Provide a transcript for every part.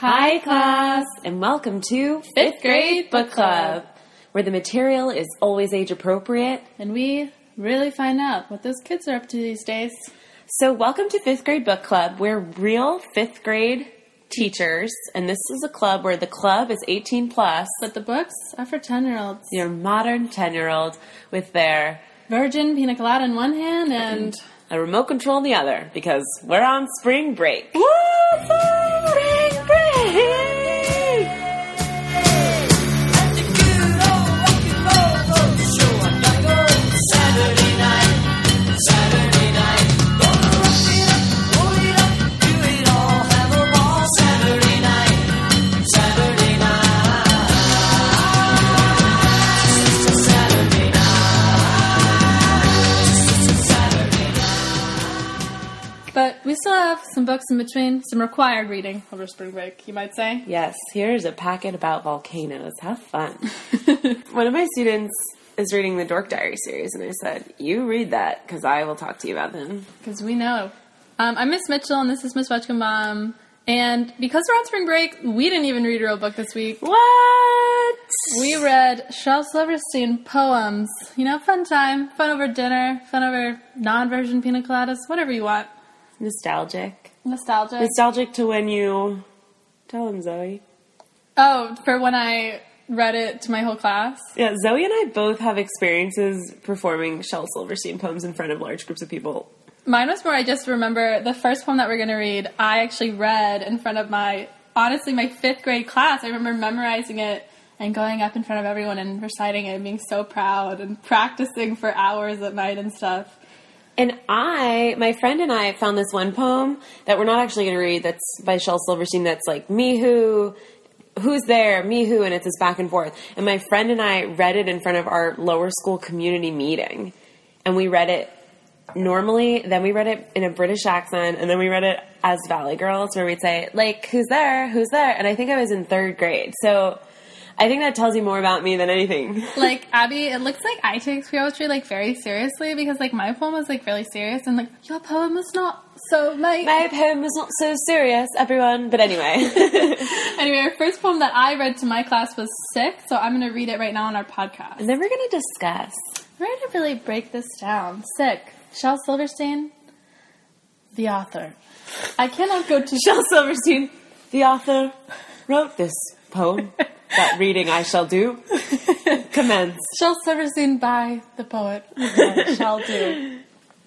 Hi, class, and welcome to Fifth Grade Book Club. where the material is always age appropriate. And we really find out what those kids are up to these days. So, welcome to Fifth Grade Book Club. We're real fifth grade teachers, and this is a club where the club is 18 plus. But the books are for 10 year olds. Your modern 10 year old with their Virgin pina colada in one hand and. a remote control in the other because we're on spring break. Spring books in between, some required reading over spring break, you might say. Yes, here's a packet about volcanoes. Have fun. One of my students is reading the Dork Diary series, and I said, You read that because I will talk to you about them. Because we know. Um, I'm Miss Mitchell, and this is Miss Wetchcombe. And because we're on spring break, we didn't even read a real book this week. What? We read Shel Silverstein poems. You know, fun time, fun over dinner, fun over non-version pina coladas, whatever you want. Nostalgic. Nostalgia. Nostalgic to when you. Tell them, Zoe. oh, for when I read it to my whole class. Yeah, Zoe and I both have experiences performing Shel Silverstein poems in front of large groups of people. Mine was more, I just remember the first poem that we're going to read, I actually read in front of my, honestly, my fifth grade class. I remember memorizing it and going up in front of everyone and reciting it and being so proud and practicing for hours at night and stuff. And I, my friend and I found this one poem that we're not actually going to read that's by Shel Silverstein that's like, me who, who's there, me who, and it's this back and forth. And my friend and I read it in front of our lower school community meeting. And we read it normally, then we read it in a British accent, and then we read it as Valley Girls, where we'd say, like, who's there, who's there? And I think I was in third grade. So I think that tells you more about me than anything. Like, Abby, it looks like I take poetry, like, very seriously because, like, my poem was, like, really serious and, like, your poem was not. So, like, My poem was not so serious, everyone. But anyway. anyway, our first poem that I read to my class was Sick, so I'm going to read it right now on our podcast. and then we're going to discuss. We're going to really break this down. Sick. Shel Silverstein, the author. I cannot go to. Shel Silverstein, the author, wrote this poem. that reading I shall do. Commence. Shel Silverstein by the poet. I shall do.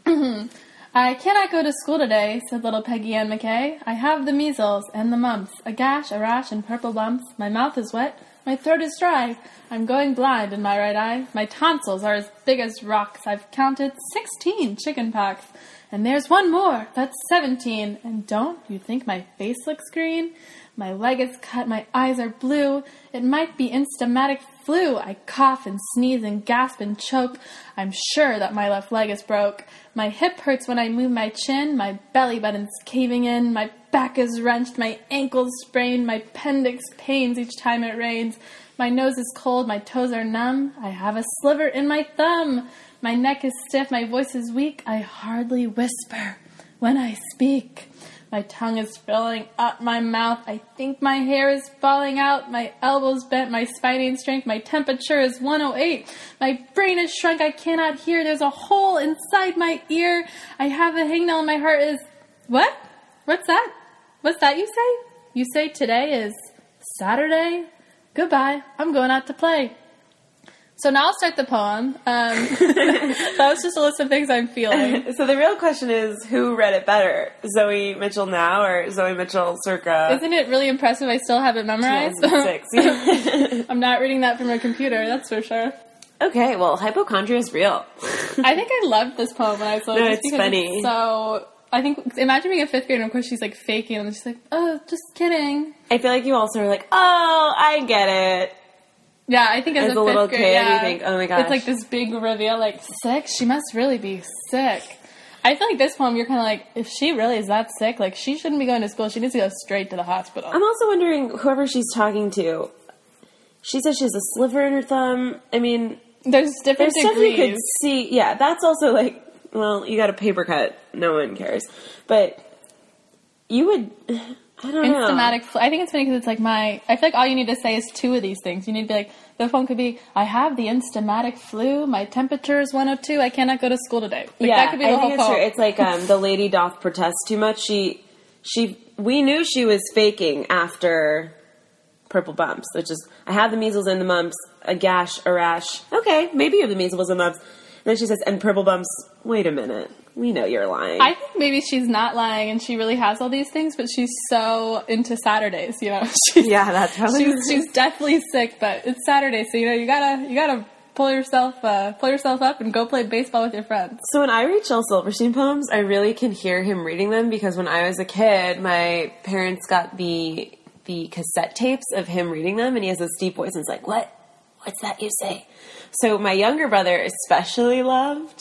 I cannot go to school today, said little Peggy Ann McKay. I have the measles and the mumps, a gash, a rash, and purple bumps. My mouth is wet, my throat is dry. I'm going blind in my right eye. My tonsils are as big as rocks. I've counted sixteen chicken pox. And there's one more. That's seventeen. And don't you think my face looks green? My leg is cut, my eyes are blue. It might be instamatic flu. I cough and sneeze and gasp and choke. I'm sure that my left leg is broke. My hip hurts when I move my chin. My belly button's caving in. My back is wrenched. My ankles sprained. My appendix pains each time it rains. My nose is cold. My toes are numb. I have a sliver in my thumb. My neck is stiff. My voice is weak. I hardly whisper when I speak. My tongue is filling up my mouth. I think my hair is falling out. My elbows bent. My spine ain't strength. My temperature is 108. My brain is shrunk. I cannot hear. There's a hole inside my ear. I have a hangnail and my heart is. What? What's that? What's that you say? You say today is Saturday? Goodbye. I'm going out to play. So now I'll start the poem. Um, that was just a list of things I'm feeling. So the real question is who read it better? Zoe Mitchell now or Zoe Mitchell circa Isn't it really impressive? I still have it memorized. 2006? I'm not reading that from a computer, that's for sure. okay, well, hypochondria is real. I think I loved this poem when I saw it. No, it's funny. so I think imagine being a fifth grader and of course she's like faking and she's like, Oh, just kidding. I feel like you also are like, oh, I get it. Yeah, I think as, As a, little grade, kid, you yeah, think, "Oh my gosh." It's like this big reveal, like sick. She must really be sick. I feel like this poem, you're kind of like, if she really is that sick, like she shouldn't be going to school. She needs to go straight to the hospital. I'm also wondering whoever she's talking to. She says she has a sliver in her thumb. I mean, There's different there's stuff you could see. Yeah, that's also like, well, you got a paper cut. No one cares. But you would. I don't. Instamatic. I think it's funny because it's like my. I feel like all you need to say is two of these things. You need to be like the phone could be. I have the Instamatic flu. My temperature is 102. I cannot go to school today. Like, yeah, that could be the I whole think it's phone. true. It's like um, the lady doth protest too much. She, she, we knew she was faking after purple bumps, which is I have the measles and the mumps, a gash, a rash. Okay, maybe you have the measles and mumps. And then she says, and purple bumps. Wait a minute, we know you're lying. I think maybe she's not lying and she really has all these things, but she's so into Saturdays. You know, she's, yeah, that's probably. she's she's definitely sick, but it's Saturday, so you know you gotta you gotta pull yourself uh, pull yourself up and go play baseball with your friends. So when I read Shel Silverstein poems, I really can hear him reading them because when I was a kid, my parents got the the cassette tapes of him reading them, and he has this deep voice, and it's like, "What? What's that you say?" So my younger brother especially loved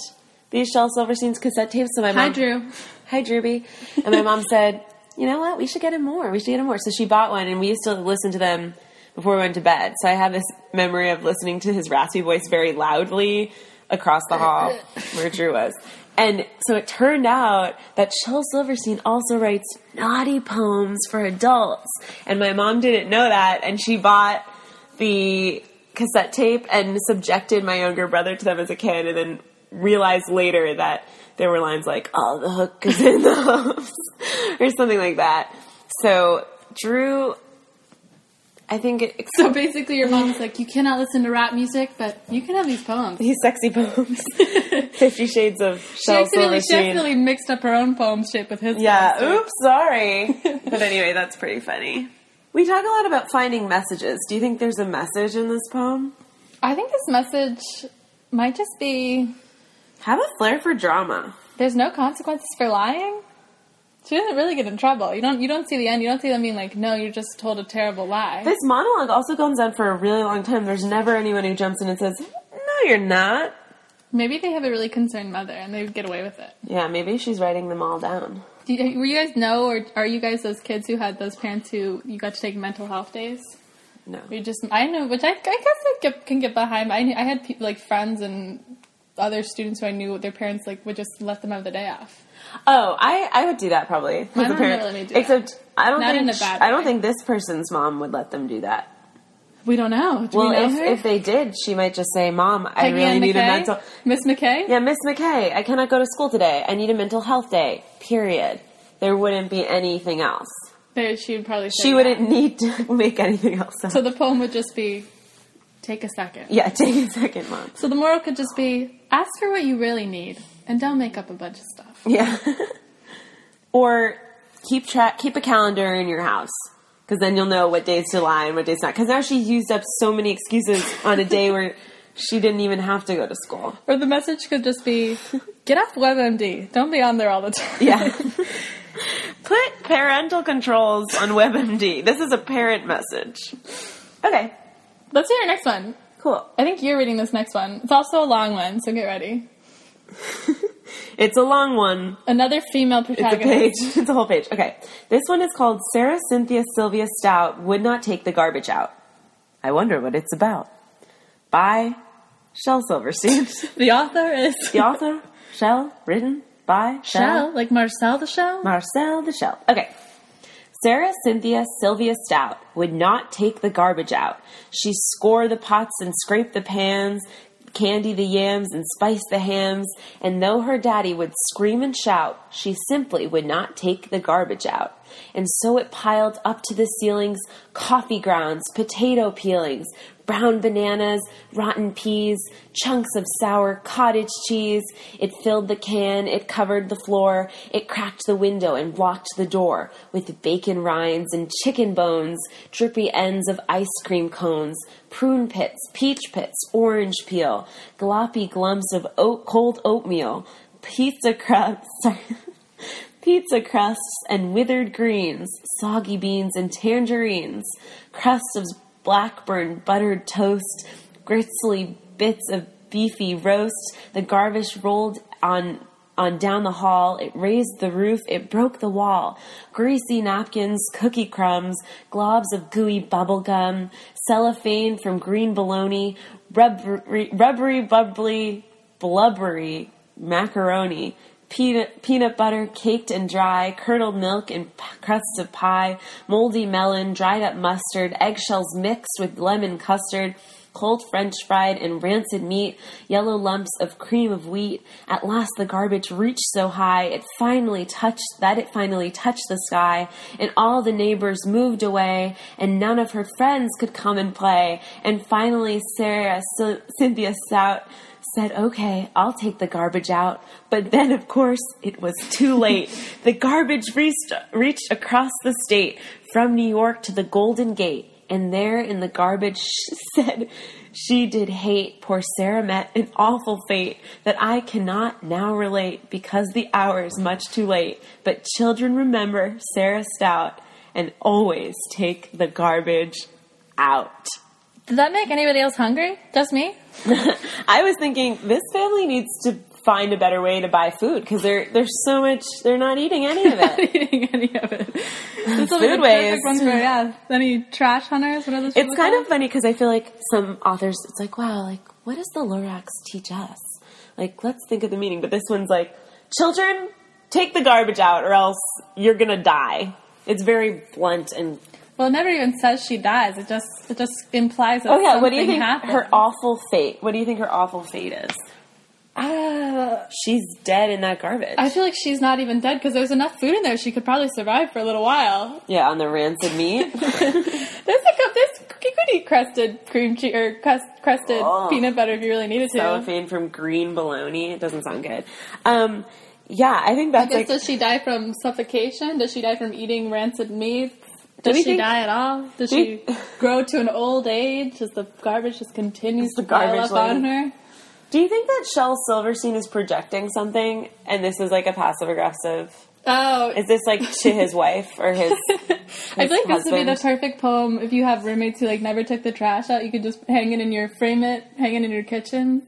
these Shel Silverstein's cassette tapes. So my mom, Hi, Drew. hi Drewby, and my mom said, "You know what? We should get him more. We should get him more." So she bought one, and we used to listen to them before we went to bed. So I have this memory of listening to his raspy voice very loudly across the hall where Drew was. And so it turned out that Shel Silverstein also writes naughty poems for adults. And my mom didn't know that, and she bought the cassette tape and subjected my younger brother to them as a kid, and then realized later that there were lines like, oh, the hook is in the hooves, or something like that. So Drew, I think it, So basically, your mom's like, you cannot listen to rap music, but you can have these poems. these sexy poems, Fifty Shades of She accidentally, she accidentally mixed up her own poem shape with his. Yeah, poems, oops, sorry. but anyway, that's pretty funny. We talk a lot about finding messages. Do you think there's a message in this poem? I think this message might just be Have a flair for drama. there's no consequences for lying. She doesn't really get in trouble. You don't you don't see the end. You don't see them being like, no, you just told a terrible lie. This monologue also goes on for a really long time. There's never anyone who jumps in and says, No, you're not. Maybe they have a really concerned mother and they would get away with it. Yeah, maybe she's writing them all down. Do you, were you guys know, or are you guys those kids who had those parents who you got to take mental health days? No. We just, I know, which I, I guess I get, can get behind. I, knew- I had people like friends and other students who I knew their parents like would just let them have the day off. Oh, I, I would do that probably. My mom parent. let me do that. Except I don't Not think in a bad I don't way. think this person's mom would let them do that. We don't know. Do Well, we know if, her? if they did, she might just say, "Mom, I Peggy really Ann need a mental." Miss McKay. Yeah, Miss McKay, I cannot go to school today. I need a mental health day. Period. There wouldn't be anything else. There, she would probably. Say She that. wouldn't need to make anything else up. So the poem would just be, take a second. yeah, take a second, Mom. So the moral could just be, ask for what you really need, and don't make up a bunch of stuff. Yeah. or keep track, keep a calendar in your house. Because then you'll know what days to lie and what days not. Because now she's used up so many excuses on a day where she didn't even have to go to school. Or the message could just be, get off WebMD. Don't be on there all the time. Yeah. Put parental controls on WebMD. This is a parent message. Okay, Let's do our next one. cool. I think you're reading this next one. It's also a long one, so get ready. It's a long one. Another female protagonist. It's a page. It's a whole page. Okay. This one is called Sarah Cynthia Sylvia Stout Would Not Take the Garbage Out. I wonder what it's about. By Shel Silverstein. The author is the author, Shel, written by Shell, like Marcel the Shell. Marcel the Shell. Okay. Sarah Cynthia Sylvia Stout would not take the garbage out. She score the pots and scrape the pans, candy the yams and spice the hams, and though her daddy would scream and shout, she simply would not take the garbage out. And so it piled up to the ceilings coffee grounds, potato peelings, brown bananas, rotten peas, chunks of sour cottage cheese. It filled the can, it covered the floor, it cracked the window and blocked the door with bacon rinds and chicken bones, drippy ends of ice cream cones, prune pits, peach pits, orange peel, gloppy glumps of oat, cold oatmeal, pizza crusts. Pizza crusts and withered greens, soggy beans and tangerines, crusts of blackburn buttered toast, gristly bits of beefy roast. The garbage rolled on on down the hall. It raised the roof. It broke the wall. Greasy napkins, cookie crumbs, globs of gooey bubble gum, cellophane from green bologna, rubbery, rubbery bubbly, blubbery macaroni, peanut, peanut butter caked and dry, curdled milk and p- crusts of pie, moldy melon, dried up mustard, eggshells mixed with lemon custard, cold french fried and rancid meat, yellow lumps of cream of wheat. At last the garbage reached so high it finally touched that it finally touched the sky, and all the neighbors moved away, and none of her friends could come and play. And finally Sarah Cynthia Stout said, okay, I'll take the garbage out. But then, of course, it was too late. the garbage reached, reached across the state from New York to the Golden Gate. And there in the garbage she said she did hate poor Sarah met an awful fate that I cannot now relate because the hour is much too late. But children remember Sarah Stout and always take the garbage out. Did that make anybody else hungry? Just me? I was thinking this family needs to find a better way to buy food because they're there's so much they're not eating any of it. eating any of it. This will Food be the waste. one for yeah. Any trash hunters? What are those? it's kind called? of funny because I feel like some authors it's like wow like what does the Lorax teach us? Like let's think of the meaning, but this one's like children take the garbage out or else you're gonna die. It's very blunt and Well, it never even says she dies. It just it just implies that oh yeah. What do you think happened. her awful fate? What do you think her awful fate is? Uh, She's dead in that garbage. I feel like she's not even dead because there's enough food in there. She could probably survive for a little while. yeah, on the rancid meat. There's like a, there's you could eat crusted cream cheese or crust, crusted Oh. peanut butter if you really needed to. cellophane from green bologna. It doesn't sound good. Um, yeah, I think I that's guess like. does she die from suffocation? Does she die from eating rancid meat? Does she think- die at all? Does she grow to an old age? Does the garbage just continues the to pile garbage up on her? Do you think that Shel Silverstein is projecting something, and this is like a passive aggressive? Oh, Is this like to his wife or his? I feel like this would be the perfect poem if you have roommates who like never took the trash out. You could just hang it in your frame it, hang it in your kitchen,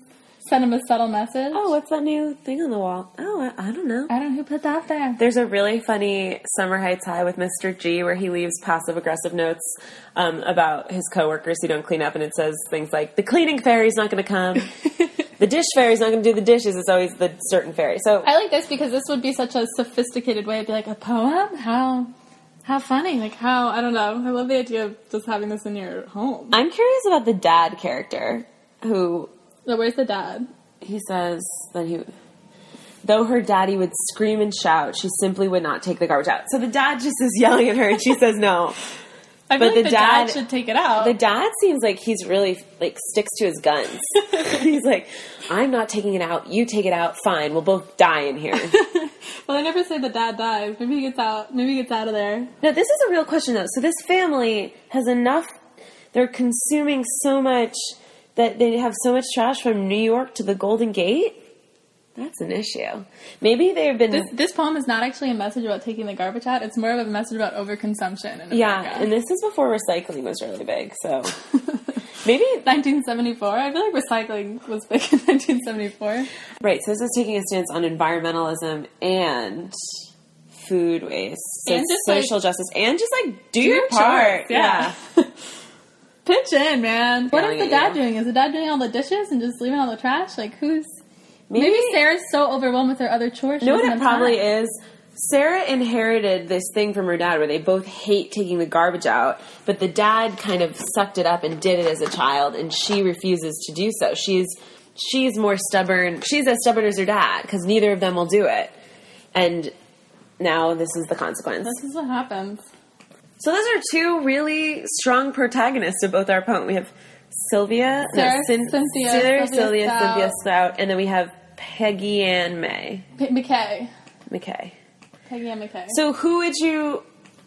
send them a subtle message. oh, what's that new thing on the wall? Oh, I, I don't know. I don't know who put that there. There's a really funny Summer Heights High with Mr. G where he leaves passive aggressive notes um, about his coworkers who don't clean up, and it says things like, "The cleaning fairy's not going to come." The dish fairy's not going to do the dishes. It's always the certain fairy. So I like this because this would be such a sophisticated way to be like a poem. How how funny! Like how I don't know. I love the idea of just having this in your home. I'm curious about the dad character who So where's the dad? he says that he though her daddy would scream and shout, she simply would not take the garbage out. So the dad just is yelling at her and she says no. I But like the the, dad, dad- should take it out. The dad seems like he's really like sticks to his guns. he's like, I'm not taking it out, you take it out, fine, we'll both die in here. well, I never say the dad dies. Maybe he gets out. Maybe he gets out of there. Now, this is a real question, though. So, this family has enough, they're consuming so much that they have so much trash from New York to the Golden Gate. That's an issue. Maybe they've been. This this poem is not actually a message about taking the garbage out. It's more of a message about overconsumption. In yeah, and this is before recycling was really big. So, maybe. 1974. I feel like recycling was big in 1974. Right, so this is taking a stance on environmentalism and food waste. So, And just, like, social justice and just like do, Do your part. chores, yeah. Pitch in, man. What Yelling the dad doing? Is the dad doing all the dishes and just leaving all the trash? Like who's? Maybe, Maybe, Sarah's so overwhelmed with her other chores. You know what it probably time. is? Sarah inherited this thing from her dad where they both hate taking the garbage out, but the dad kind of sucked it up and did it as a child, and she refuses to do so. She's she's more stubborn. She's as stubborn as her dad because neither of them will do it, and now this is the consequence. This is what happens. So those are two really strong protagonists of both our poem. We have Sylvia, Sarah, Cyn- Cynthia, Sarah, Sylvia Sylvia, Stout. Cynthia Stout, and then we have Peggy Ann May P- McKay, McKay. Peggy Ann McKay. So who would you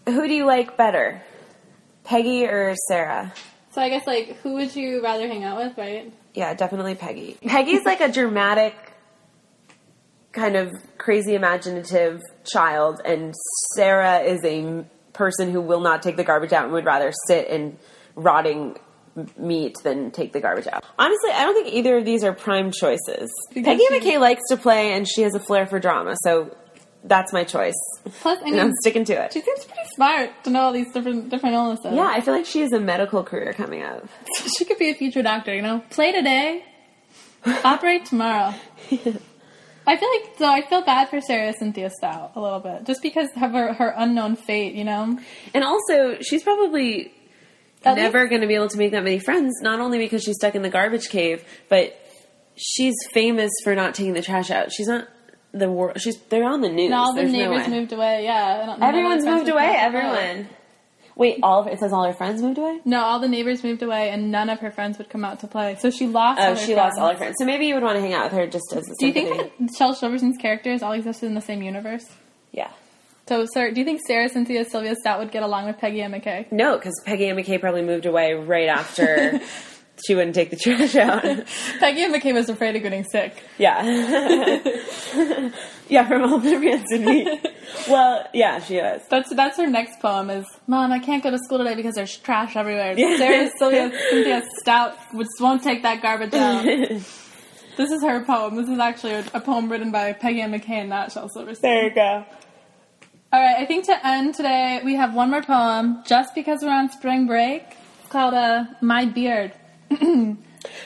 who do you like better? Peggy or Sarah? So I guess like who would you rather hang out with, right? Yeah, definitely Peggy. Peggy's like a dramatic kind of crazy imaginative child and Sarah is a person who will not take the garbage out and would rather sit in rotting meat than take the garbage out. Honestly, I don't think either of these are prime choices. Because Peggy McKay likes to play and she has a flair for drama, so that's my choice. Plus, I And I'm sticking to it. she seems pretty smart to know all these different different illnesses. Yeah, I feel like she has a medical career coming up. she could be a future doctor. You know, play today, operate tomorrow. I feel like though I feel bad for Sarah Cynthia Stout a little bit, just because of her, her unknown fate, you know. And also, she's probably At never going to be able to make that many friends. Not only because she's stuck in the garbage cave, but she's famous for not taking the trash out. She's not the world. She's they're on the news. And all the There's neighbors way. moved away. Yeah, and none of her Everyone's moved away. Everyone. Wait, all of it says all her friends moved away. No, all the neighbors moved away, and none of her friends would come out to play. So she lost. Oh, all her she lost friends. all her friends. So maybe you would want to hang out with her just as a Do you think that Shel Silverstein characters all existed in the same universe? Yeah. So, sir, do you think Sarah Cynthia Sylvia Stout would get along with Peggy Ann McKay? No, because Peggy Ann McKay probably moved away right after she wouldn't take the trash out. Peggy Ann McKay was afraid of getting sick. yeah. yeah, from all the rancid meat. Well, yeah, she is. That's that's her next poem is Mom, I can't go to school today because there's trash everywhere. Yeah. Sarah Sylvia Cynthia Stout would, won't take that garbage out. this is her poem. This is actually a, a poem written by Peggy Ann McKay and not Shel Silverstein. There you go. All right, I think to end today we have one more poem. Just because we're on spring break, it's called uh, "My Beard."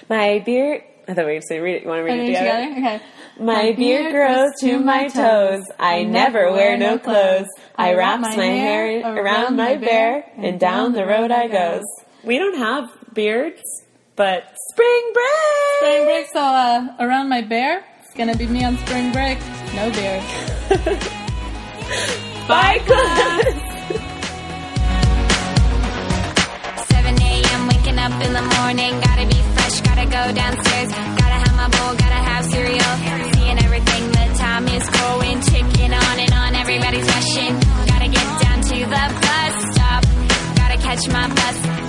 My beard. I thought we were say read it. You want to read it together? together? Okay. My beard grows to my toes. I never wear no clothes. I wraps my hair around my bear, and down the road I goes. We don't have beards, but spring break. Spring break, so uh, around my bear, it's gonna be me on spring break. No beard. Bye, class. Up in the morning. Gotta be fresh, gotta go downstairs. Gotta have my bowl, gotta have cereal. Seeing everything, the time is going. Ticking on and on, everybody's rushing. Gotta get down to the bus stop. Gotta catch my bus.